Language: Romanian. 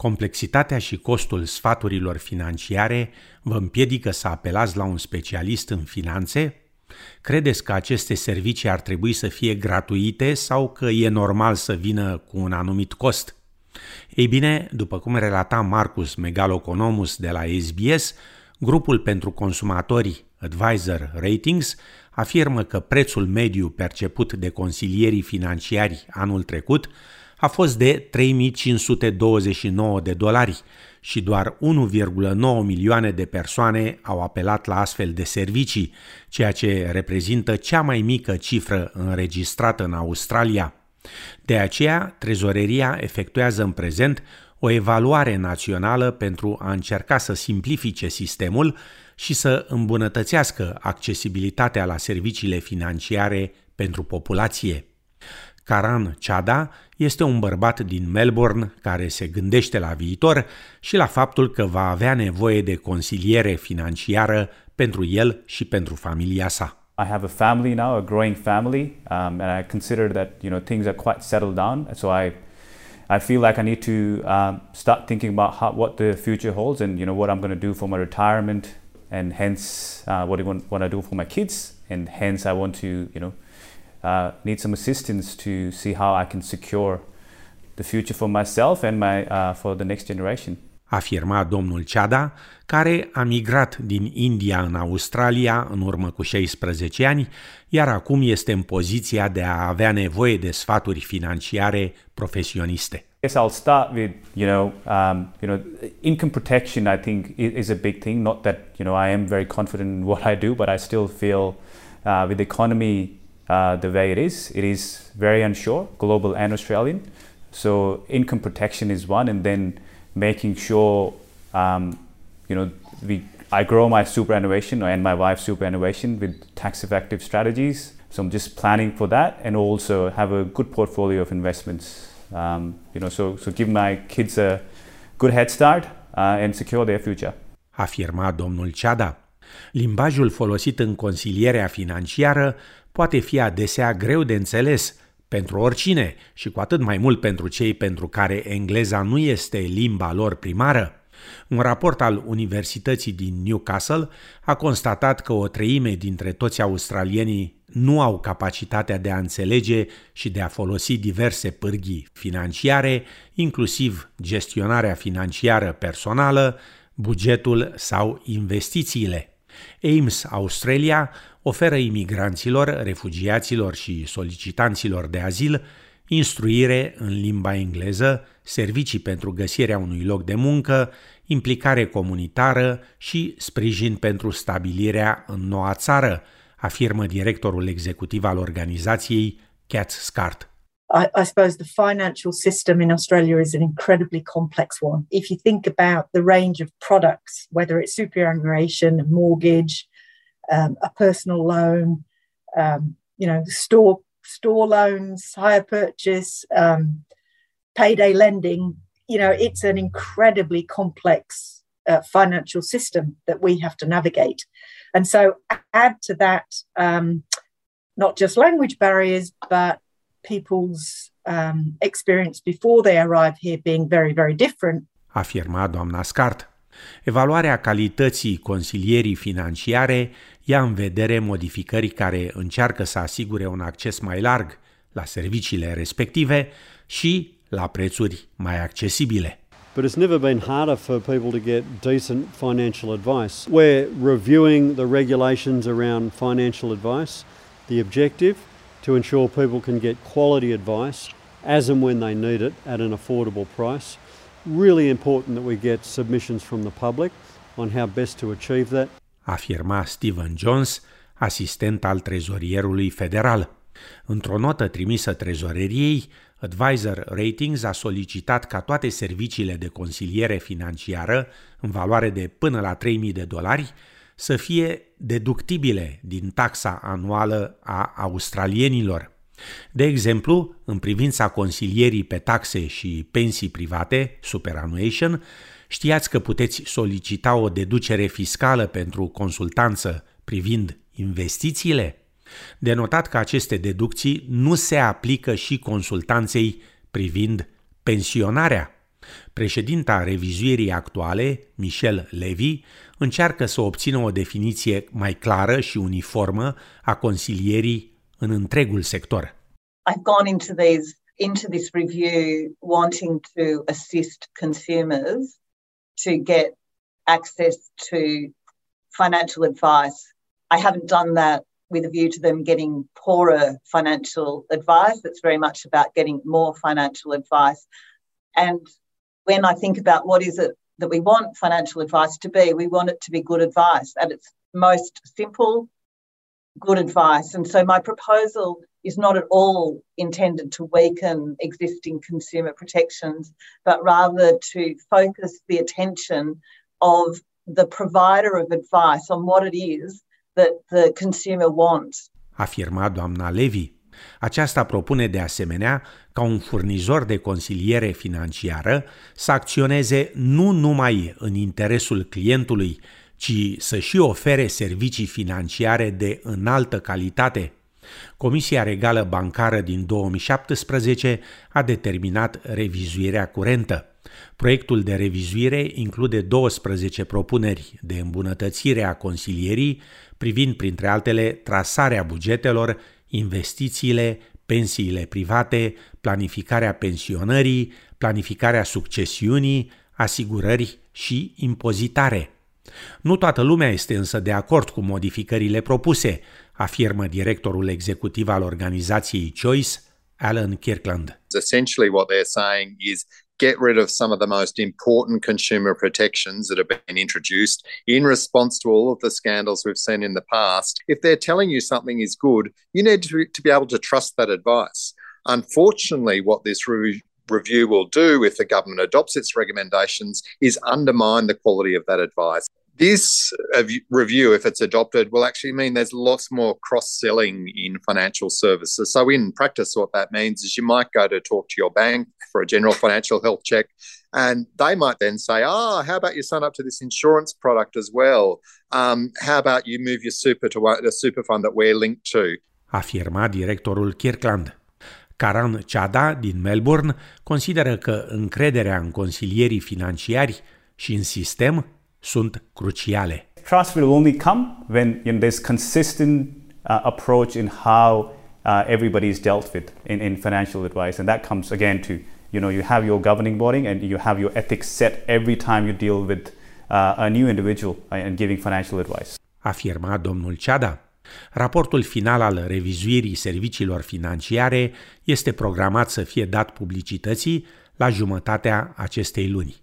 Complexitatea și costul sfaturilor financiare vă împiedică să apelați la un specialist în finanțe? Credeți că aceste servicii ar trebui să fie gratuite sau că e normal să vină cu un anumit cost? Ei bine, după cum relata Marcus Megaloconomus de la SBS, grupul pentru consumatori Advisor Ratings afirmă că prețul mediu perceput de consilierii financiari anul trecut a fost de 3529 de dolari și doar 1,9 milioane de persoane au apelat la astfel de servicii, ceea ce reprezintă cea mai mică cifră înregistrată în Australia. De aceea, trezoreria efectuează în prezent o evaluare națională pentru a încerca să simplifice sistemul și să îmbunătățească accesibilitatea la serviciile financiare pentru populație. Karan Chada este un bărbat din Melbourne care se gândește la viitor și la faptul că va avea nevoie de consiliere financiară pentru el și pentru familia sa. I have a family now, a growing family, um, and I consider that you know things are quite settled down. So I, I feel like I need to um, start thinking about how, what the future holds, and you know what I'm going to do for my retirement, and hence uh, what I want, what I do for my kids, and hence I want to you know uh, need some assistance to see how I can secure the future for myself and my uh, for the next generation. Afirma domnul Chada, care a migrat din India în Australia în urmă cu 16 ani, iar acum este în poziția de a avea nevoie de sfaturi financiare profesioniste. Yes, I'll start with you know, um, you know, income protection. I think is a big thing. Not that you know I am very confident in what I do, but I still feel uh, with the economy uh, the way it is. It is very unsure, global and Australian. So income protection is one, and then making sure, um, you know, we I grow my superannuation and my wife's superannuation with tax-effective strategies. So I'm just planning for that, and also have a good portfolio of investments. Um, you know, so so give my kids a good head start uh, and secure their future. Afirma domnul Chada. Limbajul folosit în consilierea financiară poate fi adesea greu de înțeles pentru oricine și cu atât mai mult pentru cei pentru care engleza nu este limba lor primară. Un raport al Universității din Newcastle a constatat că o treime dintre toți australienii nu au capacitatea de a înțelege și de a folosi diverse pârghii financiare, inclusiv gestionarea financiară personală, bugetul sau investițiile. Ames Australia oferă imigranților, refugiaților și solicitanților de azil instruire în limba engleză, servicii pentru găsirea unui loc de muncă, implicare comunitară și sprijin pentru stabilirea în noua țară, afirmă directorul executiv al organizației, Cat Scart. I, I, suppose the financial system in Australia is an incredibly complex one. If you think about the range of products, whether it's superannuation, mortgage, um, a personal loan, um, you know, store store loans, hire purchase, um, payday lending. You know, it's an incredibly complex uh, financial system that we have to navigate, and so add to that um, not just language barriers, but people's um, experience before they arrive here being very, very different. Afirma doamna Scart. Evaluarea calității consilierii financiare ia în vedere modificări care încearcă să asigure un acces mai larg la serviciile respective și la prețuri mai accesibile. But it's never been harder for people to get decent financial advice. We're reviewing the regulations around financial advice. The objective to ensure people can get quality advice as and when they need it at an affordable price. Really important that we get submissions from the public on how best to achieve that. Afirma Stephen Jones, asistent al trezorierului federal. Într-o notă trimisă trezoreriei, Advisor Ratings a solicitat ca toate serviciile de consiliere financiară, în valoare de până la 3.000 de dolari, să fie deductibile din taxa anuală a australienilor. De exemplu, în privința consilierii pe taxe și pensii private, superannuation, știați că puteți solicita o deducere fiscală pentru consultanță privind investițiile? De notat că aceste deducții nu se aplică și consultanței privind pensionarea. Președinta revizuirii actuale, Michelle Levy, încearcă să obțină o definiție mai clară și uniformă a consilierii în întregul sector. I've gone into these into this review wanting to assist consumers to get access to financial advice. I haven't done that with a view to them getting poorer financial advice. It's very much about getting more financial advice. And when I think about what is it that we want financial advice to be, we want it to be good advice at its most simple, good advice. And so my proposal is not at all intended to weaken existing consumer protections, but rather to focus the attention of the provider of advice on what it is that the consumer wants. Afirma doamna Levy. Aceasta propune de asemenea ca un furnizor de consiliere financiară să acționeze nu numai în interesul clientului, ci să și ofere servicii financiare de înaltă calitate. Comisia Regală Bancară din 2017 a determinat revizuirea curentă. Proiectul de revizuire include 12 propuneri de îmbunătățire a consilierii, privind printre altele trasarea bugetelor, investițiile, pensiile private, planificarea pensionării, planificarea succesiunii, asigurări și impozitare. Nu toată lumea este însă de acord cu modificările propuse, afirmă directorul executiv al organizației Choice, Alan Kirkland. Essentially what they're saying is get rid of some of the most important consumer protections that have been introduced in response to all of the scandals we've seen in the past. If they're telling you something is good, you need to, to be able to trust that advice. Unfortunately, what this re- review will do if the government adopts its recommendations is undermine the quality of that advice. This review, if it's adopted, will actually mean there's lots more cross selling in financial services. So, in practice, what that means is you might go to talk to your bank for a general financial health check, and they might then say, Oh, how about you sign up to this insurance product as well? Um, how about you move your super to a super fund that we're linked to? Afirma directorul Kirkland. Karan Chada din Melbourne consideră că încrederea în consilierii financiari și în sistem sunt cruciale. Trust will only come when you know, there's consistent uh, approach in how uh, everybody is dealt with in, in financial advice, and that comes again to you know you have your governing body and you have your ethics set every time you deal with uh, a new individual uh, and giving financial advice. Afirma domnul Chada. Raportul final al revizuirii serviciilor financiare este programat să fie dat publicității la jumătatea acestei luni.